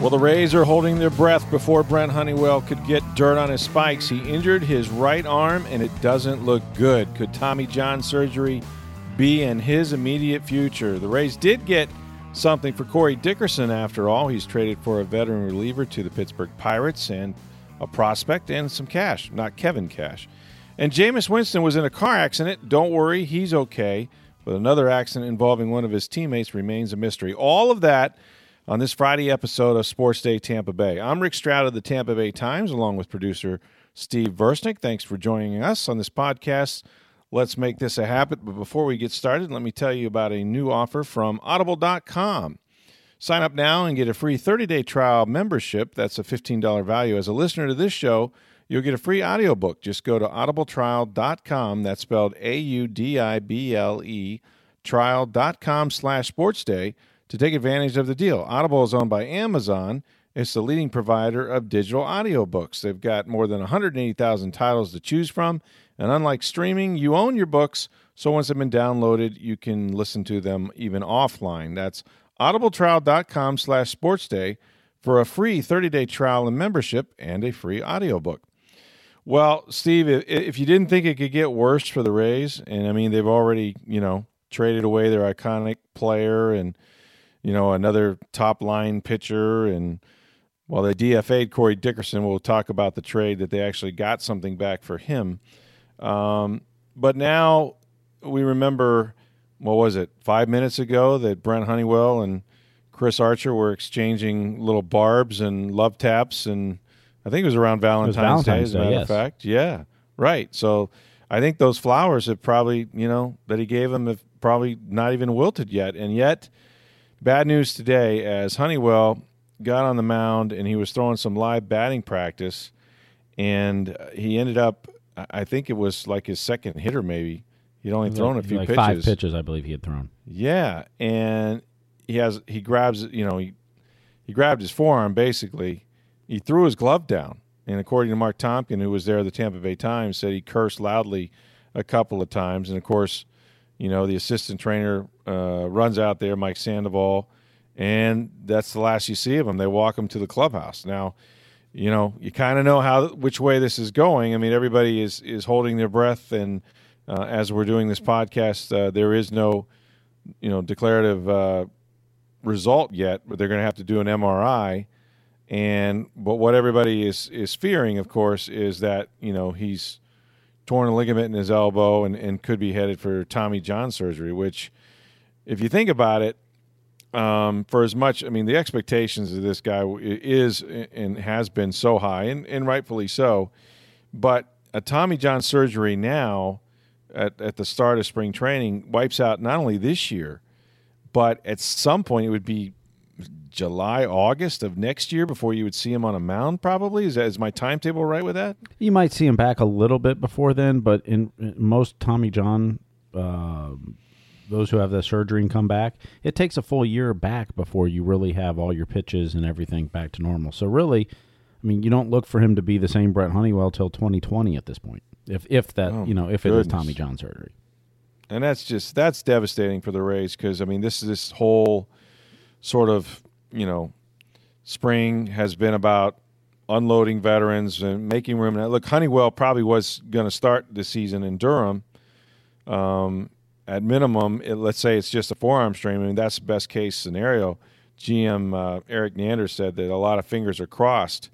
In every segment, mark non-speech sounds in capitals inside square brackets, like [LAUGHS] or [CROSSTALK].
Well, the Rays are holding their breath before Brent Honeywell could get dirt on his spikes. He injured his right arm, and it doesn't look good. Could Tommy John surgery be in his immediate future? The Rays did get something for Corey Dickerson after all. He's traded for a veteran reliever to the Pittsburgh Pirates and a prospect and some cash, not Kevin Cash. And Jameis Winston was in a car accident. Don't worry, he's okay. But another accident involving one of his teammates remains a mystery. All of that on this Friday episode of Sports Day Tampa Bay. I'm Rick Stroud of the Tampa Bay Times, along with producer Steve Versnick. Thanks for joining us on this podcast. Let's make this a habit. But before we get started, let me tell you about a new offer from audible.com. Sign up now and get a free 30 day trial membership. That's a $15 value. As a listener to this show, you'll get a free audiobook. Just go to audibletrial.com. That's spelled A U D I B L E trial.com slash sports day to take advantage of the deal. Audible is owned by Amazon. It's the leading provider of digital audiobooks. They've got more than 180,000 titles to choose from. And unlike streaming, you own your books. So once they've been downloaded, you can listen to them even offline. That's audibletrial.com slash sportsday for a free 30-day trial and membership and a free audiobook. Well, Steve, if you didn't think it could get worse for the Rays, and I mean they've already, you know, traded away their iconic player and you know another top line pitcher, and while they DFA'd Corey Dickerson, we'll talk about the trade that they actually got something back for him. Um, but now we remember, what was it, five minutes ago that Brent Honeywell and Chris Archer were exchanging little barbs and love taps, and I think it was around Valentine's, was Valentine's Day, as a matter Day, of fact. Yeah, right. So I think those flowers have probably, you know, that he gave him have probably not even wilted yet. And yet, bad news today as Honeywell got on the mound and he was throwing some live batting practice, and uh, he ended up I think it was like his second hitter, maybe. He'd only thrown like, a few like pitches. Five pitches, I believe he had thrown. Yeah, and he has he grabs you know he he grabbed his forearm basically. He threw his glove down, and according to Marc Topkin, who was there at the Tampa Bay Times, said he cursed loudly a couple of times. And of course, you know the assistant trainer uh, runs out there, Mike Sandoval, and that's the last you see of him. They walk him to the clubhouse now you know, you kind of know how which way this is going. I mean, everybody is is holding their breath, and uh, as we're doing this podcast, uh, there is no, you know, declarative uh, result yet. But they're going to have to do an MRI, and but what everybody is is fearing, of course, is that you know he's torn a ligament in his elbow and, and could be headed for Tommy John surgery. Which, if you think about it, um, for as much, I mean, the expectations of this guy is and has been so high, and, and rightfully so. But a Tommy John surgery now at, at the start of spring training wipes out not only this year, but at some point it would be July, August of next year before you would see him on a mound. Probably is that is my timetable right with that? You might see him back a little bit before then, but in, in most Tommy John. Uh, those who have the surgery and come back, it takes a full year back before you really have all your pitches and everything back to normal. So really, I mean, you don't look for him to be the same Brent Honeywell till 2020 at this point. If if that Oh, you know if goodness. it is Tommy John surgery. and that's just that's devastating for the Rays because I mean this is this whole sort of you know spring has been about unloading veterans and making room. Now, look, Honeywell probably was going to start the season in Durham. Um, at minimum, it, let's say it's just a forearm strain. I mean that's the best case scenario. GM uh, Eric Neander said that a lot of fingers are crossed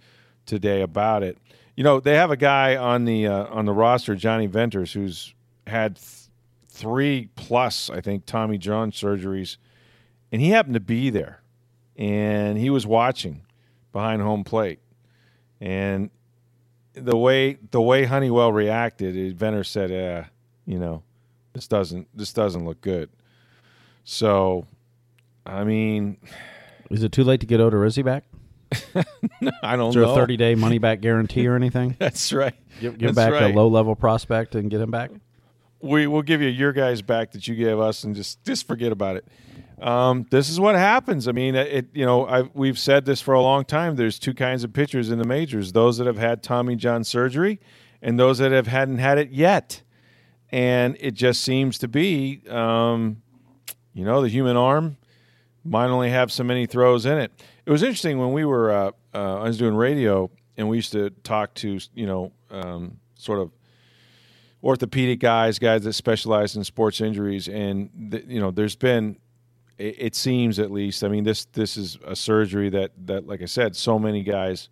today about it. You know they have a guy on the uh, on the roster, Jonny Venters, who's had th- three plus, I think, Tommy John surgeries, and he happened to be there, and he was watching behind home plate, and the way the way Honeywell reacted, Venter said, "Uh, you know, this doesn't this doesn't look good." So, I mean, Is it too late to get Odorizzi back? [LAUGHS] I don't Is there know. a 30 day money back guarantee or anything? [LAUGHS] That's right. Give, give That's back right. a low level prospect and get him back? we we'll give you your guys back that you gave us and just just forget about it. Um, this is what happens. I mean, it you know I we've said this for a long time. There's two kinds of pitchers in the majors: those that have had Tommy John surgery, and those that have hadn't had it yet. And it just seems to be, um, you know, the human arm might only have so many throws in it. It was interesting when we were uh, uh, I was doing radio and we used to talk to you know um, sort of orthopedic guys, guys that specialize in sports injuries, and th- you know, there's been, it, it seems at least, I mean, this this is a surgery that that, like I said, so many guys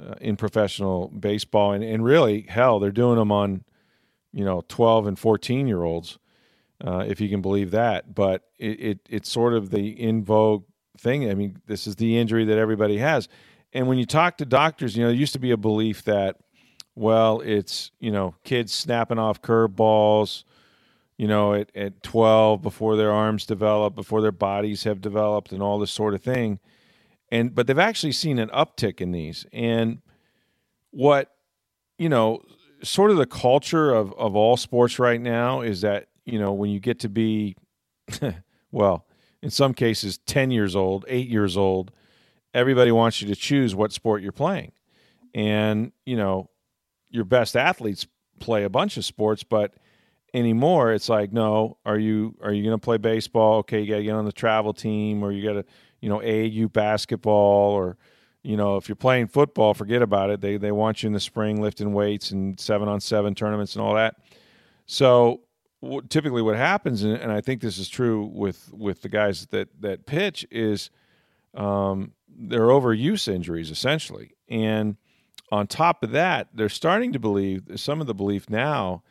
uh, in professional baseball, and and really, hell, they're doing them on, you know, 12 and 14 year olds, uh, if you can believe that. But it, it it's sort of the in vogue thing. I mean, this is the injury that everybody has, and when you talk to doctors, you know, there used to be a belief that well, it's you know kids snapping off curveballs, you know, at, at 12 before their arms develop, before their bodies have developed, and all this sort of thing. And but they've actually seen an uptick in these. And what you know, sort of the culture of of all sports right now is that you know when you get to be, [LAUGHS] well, in some cases 10 years old, eight years old, everybody wants you to choose what sport you're playing, and you know your best athletes play a bunch of sports, but anymore it's like, no, are you are you going to play baseball? Okay, you got to get on the travel team, or you got to you know AAU basketball, or you know if you're playing football, forget about it. They they want you in the spring lifting weights and seven on seven tournaments and all that. So w- typically, what happens, and, and I think this is true with with the guys that that pitch, is um, they're overuse injuries essentially, and on top of that, they're starting to believe some of the belief now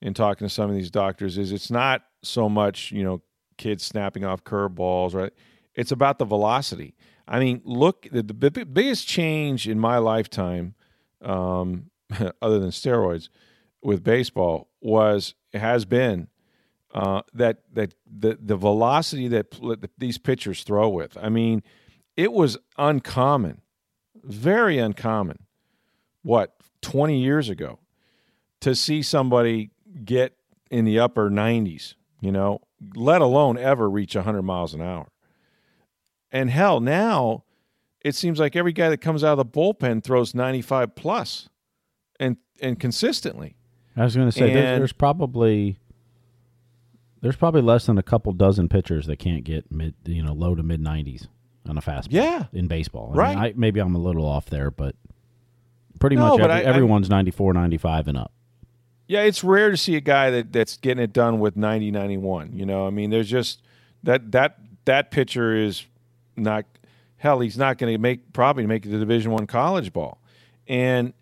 in talking to some of these doctors is it's not so much you know kids snapping off curveballs right? It's about the velocity. I mean look the, the biggest change in my lifetime um, [LAUGHS] other than steroids with baseball was has been uh, that that the the velocity that pl- these pitchers throw with. I mean it was uncommon very uncommon what 20 years ago to see somebody get in the upper 90s you know let alone ever reach 100 miles an hour and hell now it seems like every guy that comes out of the bullpen throws 95 plus and and consistently I was going to say there's, there's probably there's probably less than a couple dozen pitchers that can't get mid you know low to mid 90s on a fastball. Yeah. in baseball. I Right. Mean, I, maybe I'm a little off there, but pretty No, much but every, I- I- everyone's 94, 95 and up. Yeah, it's rare to see a guy that, that's getting it done with 90 91. You know, I mean, there's just that that that pitcher is not hell, he's not going to make probably make the Division 1 college ball. And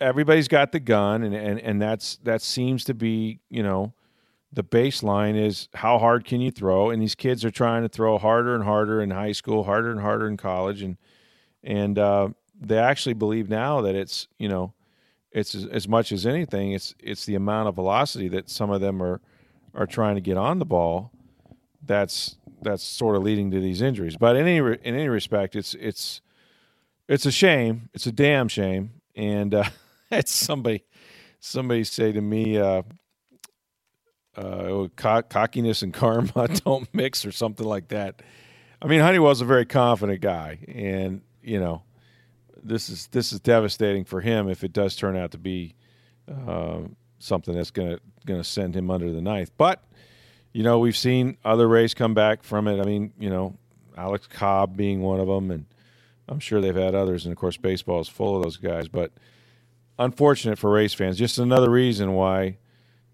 everybody's got the gun and, and and that's that seems to be, you know, the baseline is how hard can you throw and these kids are trying to throw harder and harder in high school, harder and harder in college and and uh, they actually believe now that it's, you know, it's as, much as anything it's it's the amount of velocity that some of them are are trying to get on the ball that's that's sort of leading to these injuries. But in any re- in any respect it's it's it's a shame. It's a damn shame. And uh [LAUGHS] it's somebody somebody say to me uh uh, co- cockiness and karma [LAUGHS] don't mix or something like that. I mean, Honeywell's a very confident guy, and you know, this is this is devastating for him if it does turn out to be uh, something that's gonna gonna send him under the knife. But you know, we've seen other Rays come back from it. I mean, you know, Alex Cobb being one of them, and I'm sure they've had others. And of course, baseball is full of those guys. But unfortunate for Rays fans. Just another reason why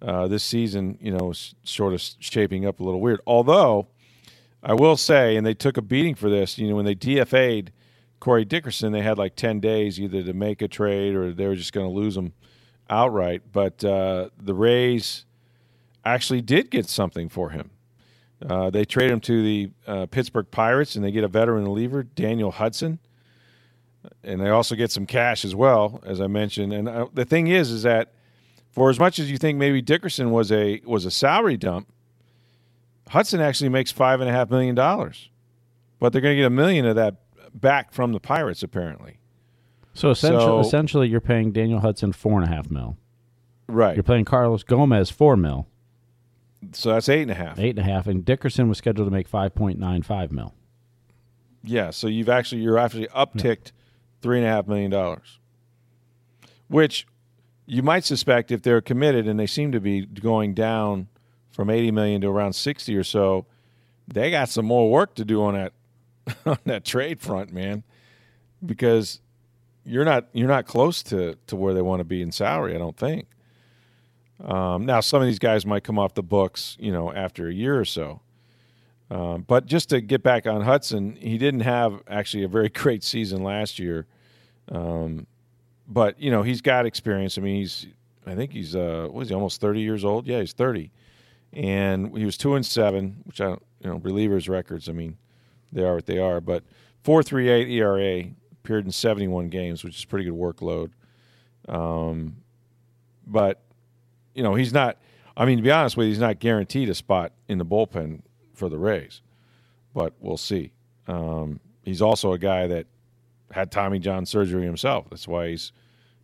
uh, this season, you know, is sort of shaping up a little weird. Although I will say, and they took a beating for this. You know, when they DFA'd Corey Dickerson, they had like ten days either to make a trade or they were just going to lose him outright. But uh, the Rays actually did get something for him. Uh, they trade him to the uh, Pittsburgh Pirates, and they get a veteran reliever, Daniel Hudson, and they also get some cash as well, as I mentioned. And uh, the thing is, is that for as much as you think maybe Dickerson was a was a salary dump, Hudson actually makes five and a half million dollars, but they're going to get a million of that back from the Pirates apparently. So essentially, So- essentially, you're paying Daniel Hudson four and a half mil. Right. You're paying Carlos Gomez four mil, So that's eight and a half. eight and a half, and Dickerson was scheduled to make five point nine five mil. Yeah, so you've actually you're actually upticked three and a half million dollars, which you might suspect if they're committed and they seem to be going down from eighty million to around sixty or so, they got some more work to do on that [LAUGHS] on that trade front, man, because you're not you're not close to to where they want to be in salary. I don't think. Um, now, some of these guys might come off the books, you know, after a year or so. Um, but just to get back on Hudson, he didn't have actually a very [LAUGHS] great season last year. Um, but you know he's got experience. I mean, he's I think he's uh, what is he almost thirty years old? Yeah, he's thirty, and he was two and seven, which I you know relievers records. I mean, they are what they are. But four three eight ERA appeared in seventy one games, which is pretty good workload. Um, but you know he's not. I mean, to be honest with you, he's not guaranteed a spot in the bullpen for the Rays, but we'll see. Um, he's also a guy that had Tommy John surgery himself. That's why he's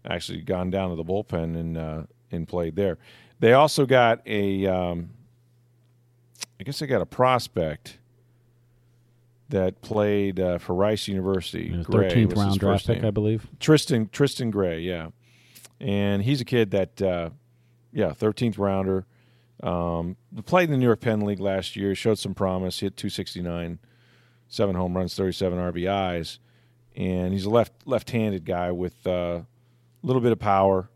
actually gone down to the bullpen and uh, and played there. They also got a, um, I guess they got a prospect that played uh, for Rice University. Thirteenth round draft pick, name. I believe. Tristan Tristan Gray, yeah, and he's a kid that, uh, yeah, thirteenth rounder. Um, played in the New York Penn League last year. Showed some promise. Hit two sixty nine, seven home runs, thirty seven RBIs, and he's a left left handed guy with uh, a little bit of power,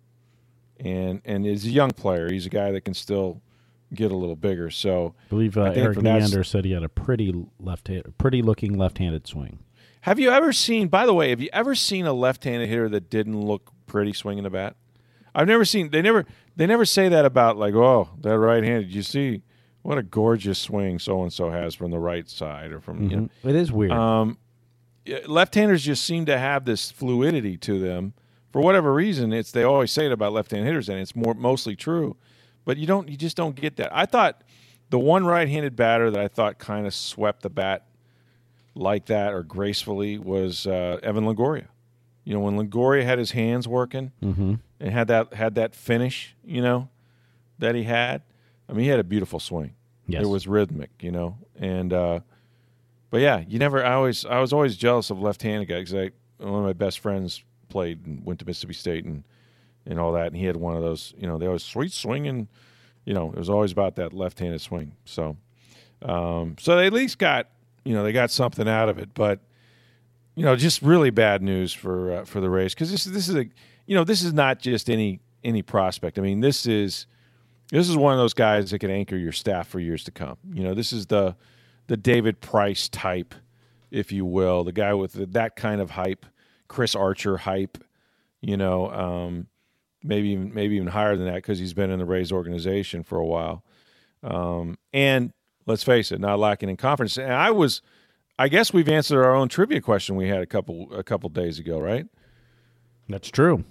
and and is a young player. He's a guy that can still get a little bigger. So I believe uh, I Eric Neander said he had a pretty left, pretty looking left-handed swing. Have you ever seen? By the way, have you ever seen a left-handed hitter that didn't look pretty swinging the bat? I've never seen. They never. They never say that about like, oh, that right-handed. You see, what a gorgeous swing so and so has from the right side or from you know. It is weird. Um, left-handers just seem to have this fluidity to them for whatever reason. It's they always say it about left-handed hitters, and it's more mostly true. But you don't. You just don't get that. I thought the one right-handed batter that I thought kind of swept the bat like that or gracefully was uh, Evan Longoria. You know, when Longoria had his hands working Mm-hmm. and had that had that finish, you know, that he had. I mean, he had a beautiful swing. Yes. It was rhythmic, you know, and uh, but yeah, you never. I always I was always jealous of left-handed guys. I, one of my best friends played and went to Mississippi State and and all that, and he had one of those. You know, they always sweet swinging. You know, it was always about that left-handed swing. So, um, so they at least got you know they got something out of it, but you know, just really bad news for uh, for the Rays because this this is a you know this is not just any any prospect. I mean, this is this is one of those guys that can anchor your staff for years to come. You know, this is the the David Price type, if you will, the guy with the, that kind of hype, Chris Archer hype. You know, um, maybe even maybe even higher than that because he's been in the Rays organization for a while. Um, and let's face it, not lacking in confidence. And I was, I guess we've answered our own trivia question we had a couple a couple days ago, right? That's true.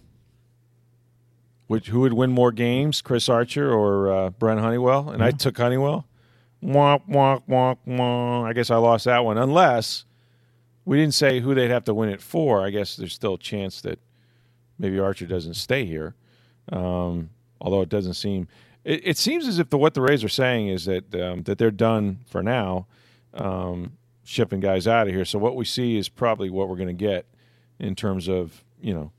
Which who would win more games, Chris Archer or uh, Brent Honeywell? And I took Honeywell. Wonk wonk wonk wonk. I guess I lost that one. Unless we didn't say who they'd have to win it for. I guess there's still a chance that maybe Archer doesn't stay here. Um, although it doesn't seem. It, it seems as if the what the Rays are saying is that um, that they're done for now, um, shipping guys out of here. So what we see is probably what we're going to get in terms of you know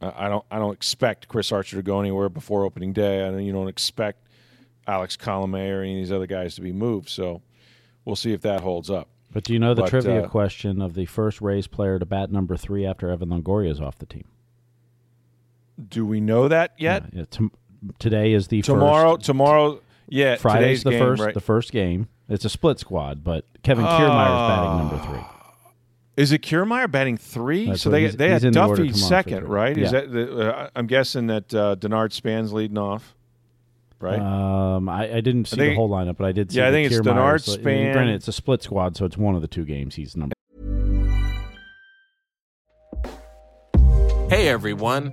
I I don't I don't expect Chris Archer to go anywhere before opening day. I know you don't expect Alex Colomé or any of these other guys to be moved. So we'll see if that holds up. But do you know the But, trivia uh, question of the first Rays player to bat number three after Evan Longoria is off the team? Do we know that yet? Yeah, yeah, tom- today is the tomorrow, First, tomorrow, yeah. Friday's the game, first. right? The first game. It's a split squad, but Kevin Kiermaier's batting number three. Is it Kiermaier batting three? That's so they he's- they he's had in Duffy second, three. right? Is that the, uh, I'm guessing that uh, Denard Span's leading off, right? Um, I, I didn't see think- the whole lineup, but I did see. Yeah, I that think it's Denard, and Span- Granted, it's a split squad, so it's one of the two games. He's number. Hey everyone,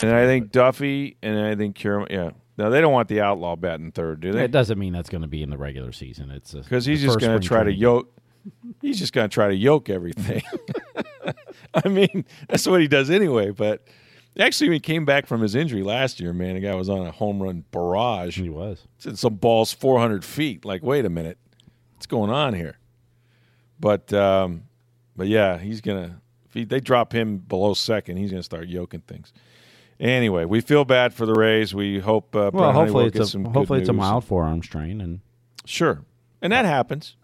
And I think Duffy and I think Kieran, yeah. Now they don't want the outlaw batting third, do they? It doesn't mean that's going to be in the regular season. It's because he's just going to try to yoke. He's just going to try to yoke everything. [LAUGHS] I mean, that's what he does anyway. But actually, when he came back from his injury last year, man, the guy was on a home run barrage. He was. Some balls 400 feet. Like, wait a minute, what's going on here? But, um, but yeah, he's gonna. If he, they drop him below second, he's gonna start yoking things. Anyway, we feel bad for the Rays. We hope. Uh, well, hopefully Honeywell it's a some hopefully it's a mild forearm strain, and Sure. And that happens.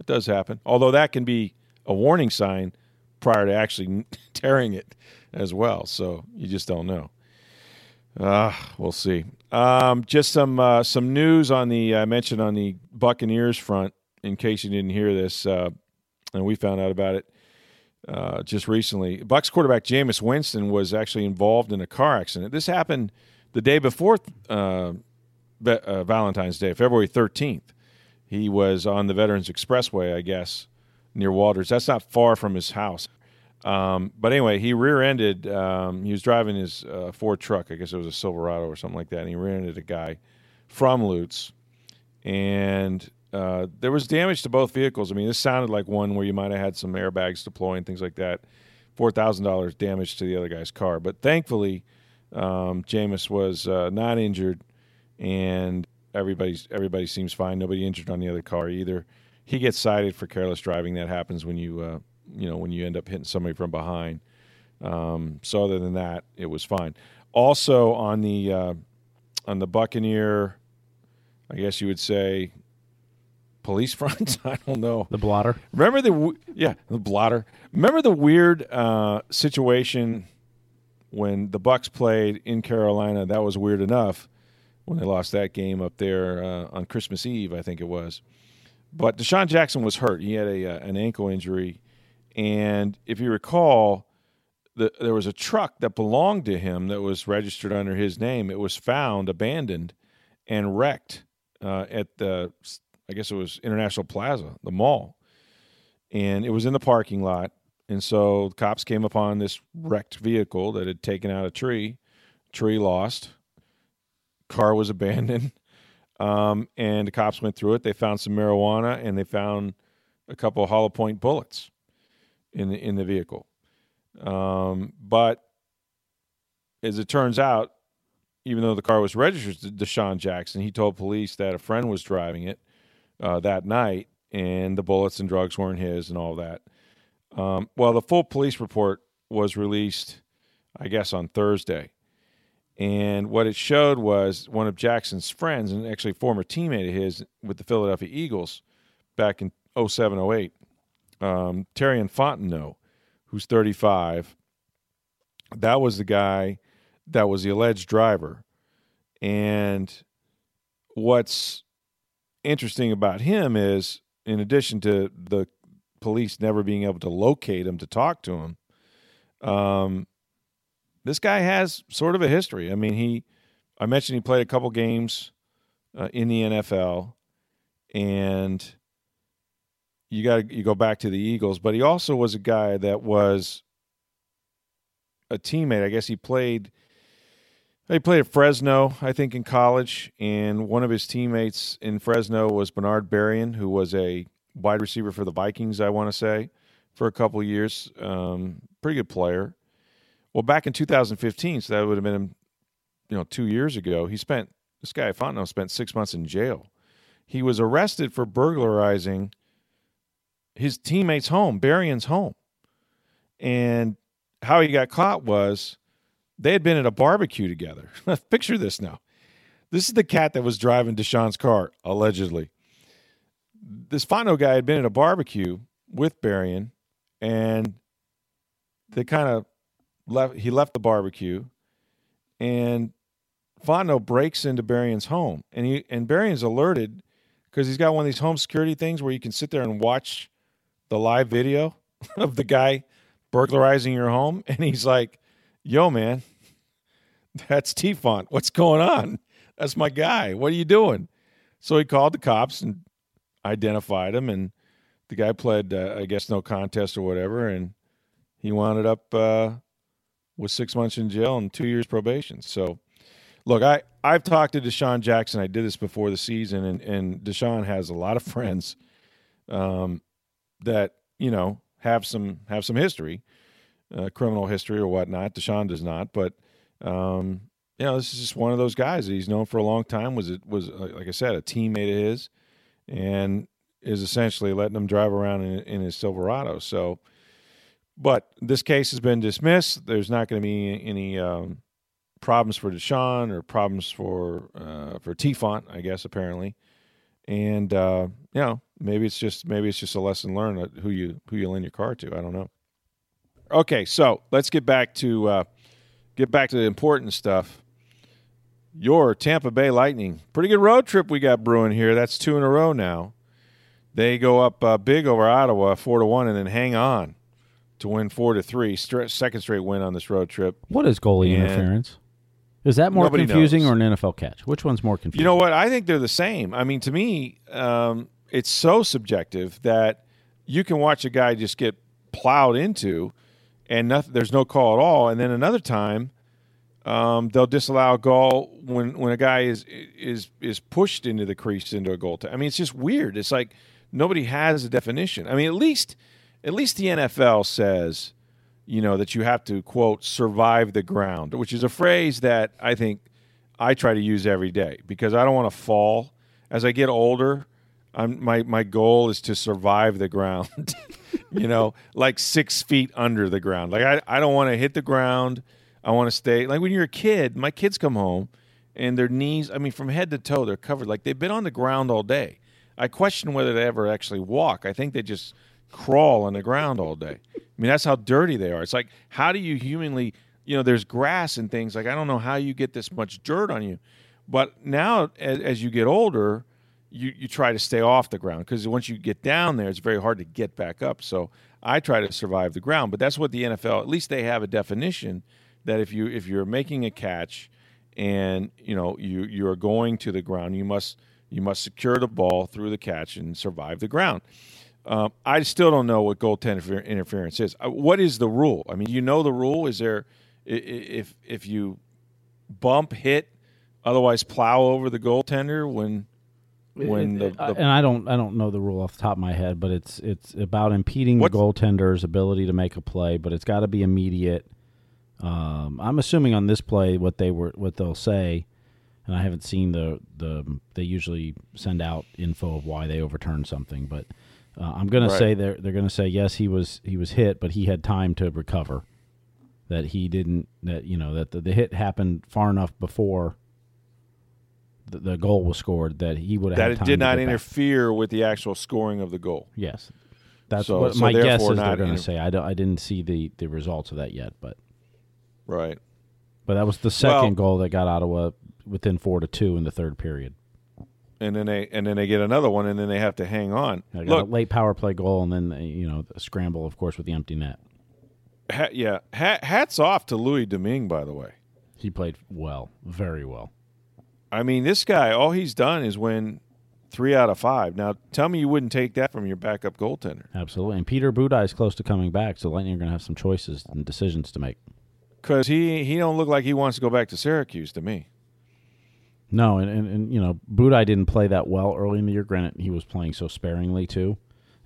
It does happen. Although that can be a warning sign prior to actually [LAUGHS] tearing it as well. So you just don't know. Uh, we'll see. Um, just some uh, some news on the I mentioned on the Buccaneers front. In case you didn't hear this, uh, and we found out about it uh, just recently. Bucs quarterback Jameis Winston was actually involved in a car accident. This happened the day before uh, Ve- uh, Valentine's Day, February 13th. He was on the Veterans Expressway, I guess, near Walters. That's not far from his house. Um, but anyway, he rear-ended. Um, he was driving his uh, Ford truck. I guess it was a Silverado or something like that. And he rear-ended a guy from Lutz, and uh, there was damage to both vehicles. I mean, this sounded like one where you might have had some airbags deploying things like that. Four thousand dollars damage to the other guy's car, but thankfully, um, Jameis was uh, not injured, and everybody's everybody seems fine. Nobody injured on the other car either. He gets cited for careless driving. That happens when you uh, you know when you end up hitting somebody from behind. Um, so other than that, it was fine. Also on the uh, on the Buccaneer, I guess you would say police [LAUGHS] front. I don't know. the blotter. Remember the yeah the blotter. Remember the weird uh, situation when the Bucs played in Carolina. That was weird enough when they lost that game up there uh, on Christmas Eve, I think it was. But DeSean Jackson was hurt. He had a uh, an ankle injury, and if you recall, the, there was a truck that belonged to him that was registered under his name. It was found abandoned and wrecked uh, at the I guess it was International Plaza, the mall, and it was in the parking lot. And so the cops came upon this wrecked vehicle that had taken out a tree. Tree lost. Car was [LAUGHS] abandoned. Um, and the cops went through it. They found some marijuana and they found a couple of hollow point bullets in the in the vehicle. Um, but as it turns out, even though the car was registered to DeSean Jackson, he told police that a friend was driving it uh, that night, and the bullets and drugs weren't his, and all that. Um, well, the full police report was released, I guess, on Thursday. And what it showed was one of Jackson's friends, and actually former teammate of his with the Philadelphia Eagles back in 07 08, um, Terrian Fontenot, who's 35. That was the guy that was the alleged driver. And what's interesting about him is, in addition to the police never being able to locate him to talk to him, um, this guy has sort of a history. I mean, he, I mentioned he played a couple games uh, in the NFL, and you got you go back to the Eagles, but he also was a guy that was a teammate. I guess he played. He played at Fresno, I think, in college, and one of his teammates in Fresno was Bernard Berrian, who was a wide receiver for the Vikings. I want to say for a couple years, um, pretty good player. Well, back in 2015, so that would have been, you know, two years ago. He spent this guy Fontenot spent six months in jail. He was arrested for burglarizing his teammate's home, Berrian's home, and how he got caught was they had been at a barbecue together. [LAUGHS] Picture this now. This is the cat that was driving DeSean's car, allegedly. This Fontenot guy had been at a barbecue with Berrian, and they kind of left. He left the barbecue, and Fontenot breaks into Berrian's home, and he and Berrian's alerted because he's got one of these home security things where you can sit there and watch the live video [LAUGHS] of the guy burglarizing your home, and he's like, "Yo, man, [LAUGHS] that's T Font. What's going on? That's my guy. What are you doing?" So he called the cops and identified him, and the guy pled, uh, I guess, no contest or whatever, and he wound up uh, with six months in jail and two years probation. So, look, I I've talked to DeSean Jackson. I did this before the season, and and DeSean has a lot of [LAUGHS] friends um, that you know have some have some history, uh, criminal history or whatnot. DeSean does not, but um, you know this is just one of those guys that he's known for a long time. Was it was uh, like I said a teammate of his, and is essentially letting him drive around in, in his Silverado. So but this case has been dismissed. There's not going to be any um, problems for DeSean or problems for uh, for T-Font, I guess apparently. And uh, you know, maybe it's just maybe it's just a lesson learned who you who you lend your car to. I don't know. Okay, so let's get back to uh, get back to the important stuff. Your Tampa Bay Lightning, pretty good road trip we got brewing here. That's two in a row now. They go up uh, big over Ottawa, four to one, and then hang on to win four to three, second straight win on this road trip. What is goalie and interference? Is that more confusing knows. or an NFL catch? Which one's more confusing? You know what? I think they're the same. I mean, to me, um, it's so subjective that you can watch a guy just get plowed into, and nothing, there's no call at all. And then another time, um, they'll disallow a goal when when a guy is is is pushed into the crease into a goal. I mean, it's just weird. It's like nobody has a definition. I mean, at least at least the NFL says, you know, that you have to quote survive the ground, which is a phrase that I think I try to use every day because I don't want to fall. As I get older, I'm, my my goal is to survive the ground. [LAUGHS] you know, like six feet under the ground. Like I, I don't want to hit the ground. I want to stay like when you're a kid. My kids come home and their knees, I mean, from head to toe, they're covered like they've been on the ground all day. I question whether they ever actually walk. I think they just crawl on the ground all day. I mean, that's how dirty they are. It's like, how do you humanly, you know, there's grass and things. Like, I don't know how you get this much dirt on you. But now, as, as you get older, you, you try to stay off the ground because once you get down there, it's very hard to get back up. So I try to survive the ground. But that's what the NFL, at least they have a definition that if you if you're making a catch and you know you you are going to the ground, you must you must secure the ball through the catch and survive the ground. Um, I still don't know what goaltender interference is. Uh, what is the rule? I mean, you know the rule. Is there if if you bump, hit, otherwise plow over the goaltender when when the, the and I don't I don't know the rule off the top of my head, but it's it's about impeding the goaltender's ability to make a play, but it's got to be immediate. Um, I'm assuming on this play what they were what they'll say, and I haven't seen the the they usually send out info of why they overturned something, but uh, I'm going right. to say they're they're going to say yes, he was he was hit, but he had time to recover. That he didn't. That you know that the, the hit happened far enough before the, the goal was scored that he would have that it did not interfere back. with the actual scoring of the goal. Yes, that's so, what so my guess is. They're going to say. I don't. I didn't see the the results of that yet, but right. But that was the second well, goal that got Ottawa within four to two in the third period and then they and then they get another one, and then they have to hang on. Look, a late power play goal, and then you know the scramble, of course, with the empty net. Ha, yeah, ha, hats off to Louis Domingue, by the way. He played well, very well. I mean, this guy, all he's done is win three out of five. Now, tell me you wouldn't take that from your backup goaltender. Absolutely, and Peter Budaj is close to coming back, so Lightning are going to have some choices and decisions to make. Because he he don't look like he wants to go back to Syracuse to me. No, and, and, and you know, Budaj didn't play that well early in the year. Granted, he was playing so sparingly too.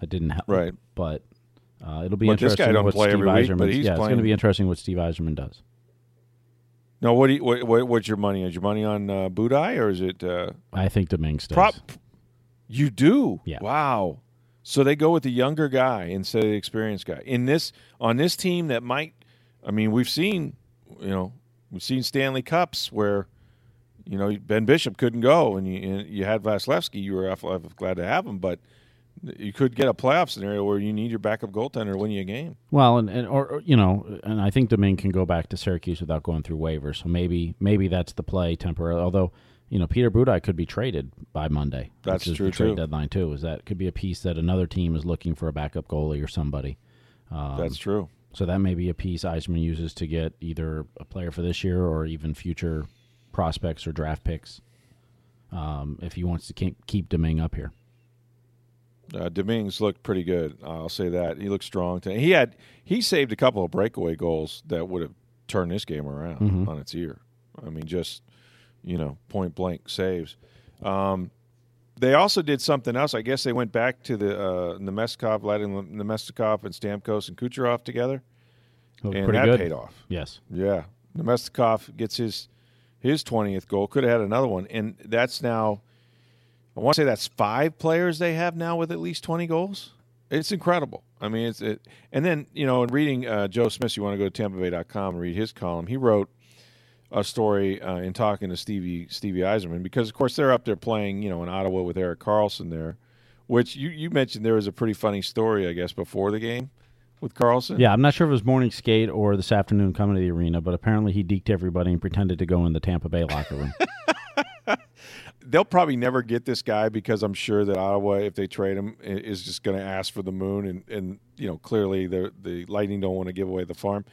That didn't help. Right. But uh, it'll be but interesting. This guy don't what play Steve every week, but he's yeah, playing. it's going to be interesting what Steve Yzerman does. No, what do you, what, what, what's your money? Is your money on uh, Budaj or is it? Uh, I think Domingue stays. Prop, you do? Yeah. Wow. So they go with the younger guy instead of the experienced guy in this on this team that might. I mean, we've seen, you know, we've seen Stanley Cups where you know, Ben Bishop couldn't go, and you, and you had Vasilevskiy. You were glad to have him, but You could get a playoff scenario where you need your backup goaltender to win you a game. Well, and, and or, or, you know, and I think Domingue can go back to Syracuse without going through waivers. So maybe maybe that's the play temporarily. Although you know, Peter Budaj could be traded by Monday. That's true, the trade too. deadline too. Is that could be a piece that another team is looking for a backup goalie or somebody. Um, That's true. So that may be a piece Yzerman uses to get either a player for this year or even future prospects or draft picks. Um, if he wants to keep keep Domingue up here. Uh, Dominguez looked pretty good. I'll say that he looked strong. Today. He had he saved a couple of breakaway goals that would have turned this game around Mhm. on its ear. I mean, just you know, point blank saves. Um, they also did something else. I guess they went back to the uh, Namestnikov, letting Namestnikov and Stamkos and Kucherov together, and pretty that good. paid off. Yes. Yeah, Namestnikov gets his his twentieth goal. Could have had another one, and that's now. I want to say that's five players they have now with at least twenty goals. It's incredible. I mean, it's it, and then you know, in reading uh, Joe Smith, you want to go to TampaBay.com and read his column. He wrote a story uh, in talking to Stevie Stevie Yzerman because, of course, they're up there playing, you know, in Ottawa with Erik Karlsson there, which you you mentioned there was a pretty funny story, I guess, before the game with Carlson. Yeah, I'm not sure if it was morning skate or this afternoon coming to the arena, but apparently he deked everybody and pretended to go in the Tampa Bay locker room. [LAUGHS] [LAUGHS] they'll probably never get this guy because I'm sure that Ottawa, if they trade him, is just going to ask for the moon, and and you know clearly the the Lightning don't want to give away the farm.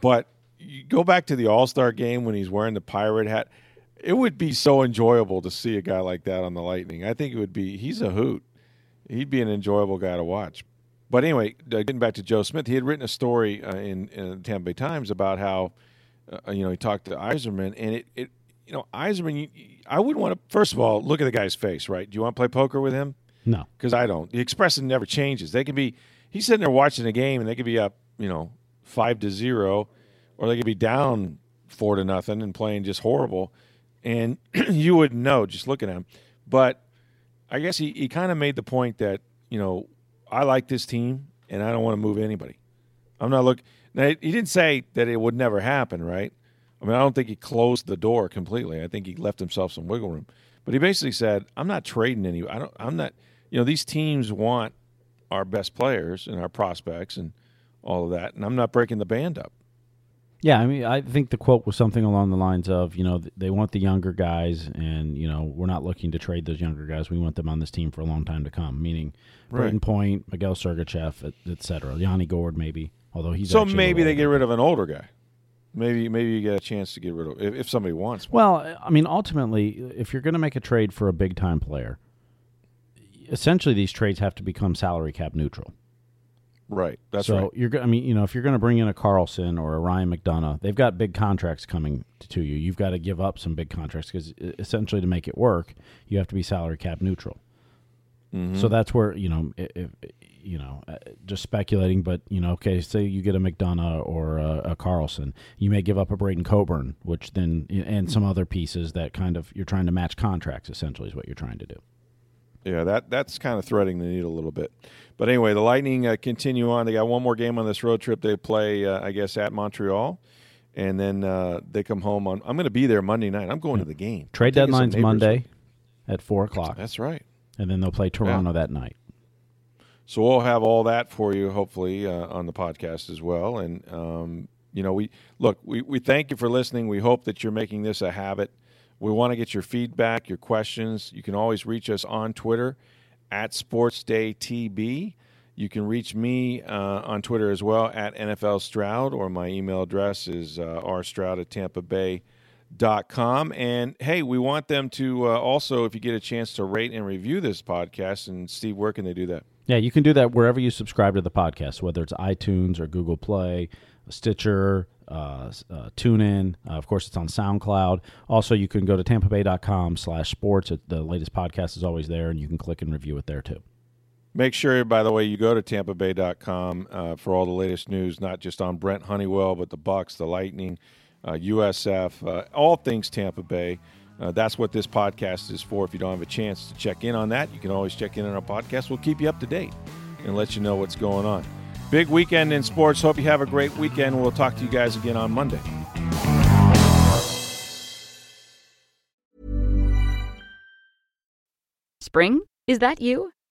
But you go back to the All Star game when he's wearing the pirate hat. It would be so enjoyable to see a guy like that on the Lightning. I think it would be. He's a hoot. He'd be an enjoyable guy to watch. But anyway, uh, getting back to Joe Smith, he had written a story uh, in, in the Tampa Bay Times about how, uh, you know, he talked to Yzerman, and it, it you know, Yzerman, I wouldn't want to. First of all, look at the guy's face, right? Do you want to play poker with him? No. Because I don't. The expression never changes. They can be. He's sitting there watching a game, and they could be up, you know, five to zero, or they could be down four to nothing and playing just horrible, and [CLEARS THROAT] you wouldn't know just looking at him. But I guess he, he kind of made the point that you know I like this team, and I don't want to move anybody. I'm not looking. Now he didn't say that it would never happen, right? I mean, I don't think he closed the door completely. I think he left himself some wiggle room. But he basically said, "I'm not trading any. I don't. I'm not. You know, these teams want our best players and our prospects and all of that, and I'm not breaking the band up." Yeah, I mean, I think the quote was something along the lines of, you know, they want the younger guys, and you know, we're not looking to trade those younger guys. We want them on this team for a long time to come. Meaning, Right. Brayden Point, Mikhail Sergachev, et, et cetera. Yanni Gourde, maybe, although he's so maybe they get rid of an older guy. Maybe maybe you get a chance to get rid of if, if somebody wants one. Well, I mean, ultimately, if you're going to make a trade for a big time player, essentially these trades have to become salary cap neutral. right. That's so right. you're. I mean, you know, if you're going to bring in a Karlsson or a Ryan McDonagh, they've got big contracts coming to you. You've got to give up some big contracts because essentially to make it work, you have to be salary cap neutral. Mm-hmm. So that's where you know, if, if you know, uh, just speculating, but you know, okay, say you get a McDonagh or a, a Karlsson, you may give up a Braydon Coburn, which then and some other pieces that kind of you're trying to match contracts. Essentially, is what you're trying to do. Yeah, that that's kind of threading the needle a little bit. But anyway, the Lightning uh, continue on. They got one more game on this road trip. They play, uh, I guess, at Montreal, and then uh, they come home on. I'm going to be there Monday night. I'm going to the game. Trade deadline's Monday at four o'clock, That's right. and then they'll play Toronto that night. So we'll have all that for you, hopefully, uh, on the podcast as well. And um, you know, we look, we, we thank you for listening. We hope that you're making this a habit. We want to get your feedback, your questions. You can always reach us on Twitter at SportsDayTB. You can reach me uh, on Twitter as well at NFL Stroud, or my email address is uh, rstroud at tampa bay dot com and hey we want them to uh, also if you get a chance to rate and review this podcast and steve where can they do that Yeah, you can do that wherever you subscribe to the podcast, whether it's iTunes or Google Play, Stitcher, uh, uh, TuneIn. Uh, of course, it's on SoundCloud. Also, you can go to tampabay.com slash sports. The latest podcast is always there, and you can click and review it there, too. Make sure, by the way, you go to TampaBay.com uh, for all the latest news, not just on Brent Honeywell, but the Bucs, the Lightning, uh, USF, uh, all things Tampa Bay. Uh, that's what this podcast is for. If you don't have a chance to check in on that, you can always check in on our podcast. We'll keep you up to date and let you know what's going on. Big weekend in sports. Hope you have a great weekend. We'll talk to you guys again on Monday. Spring? Is that you?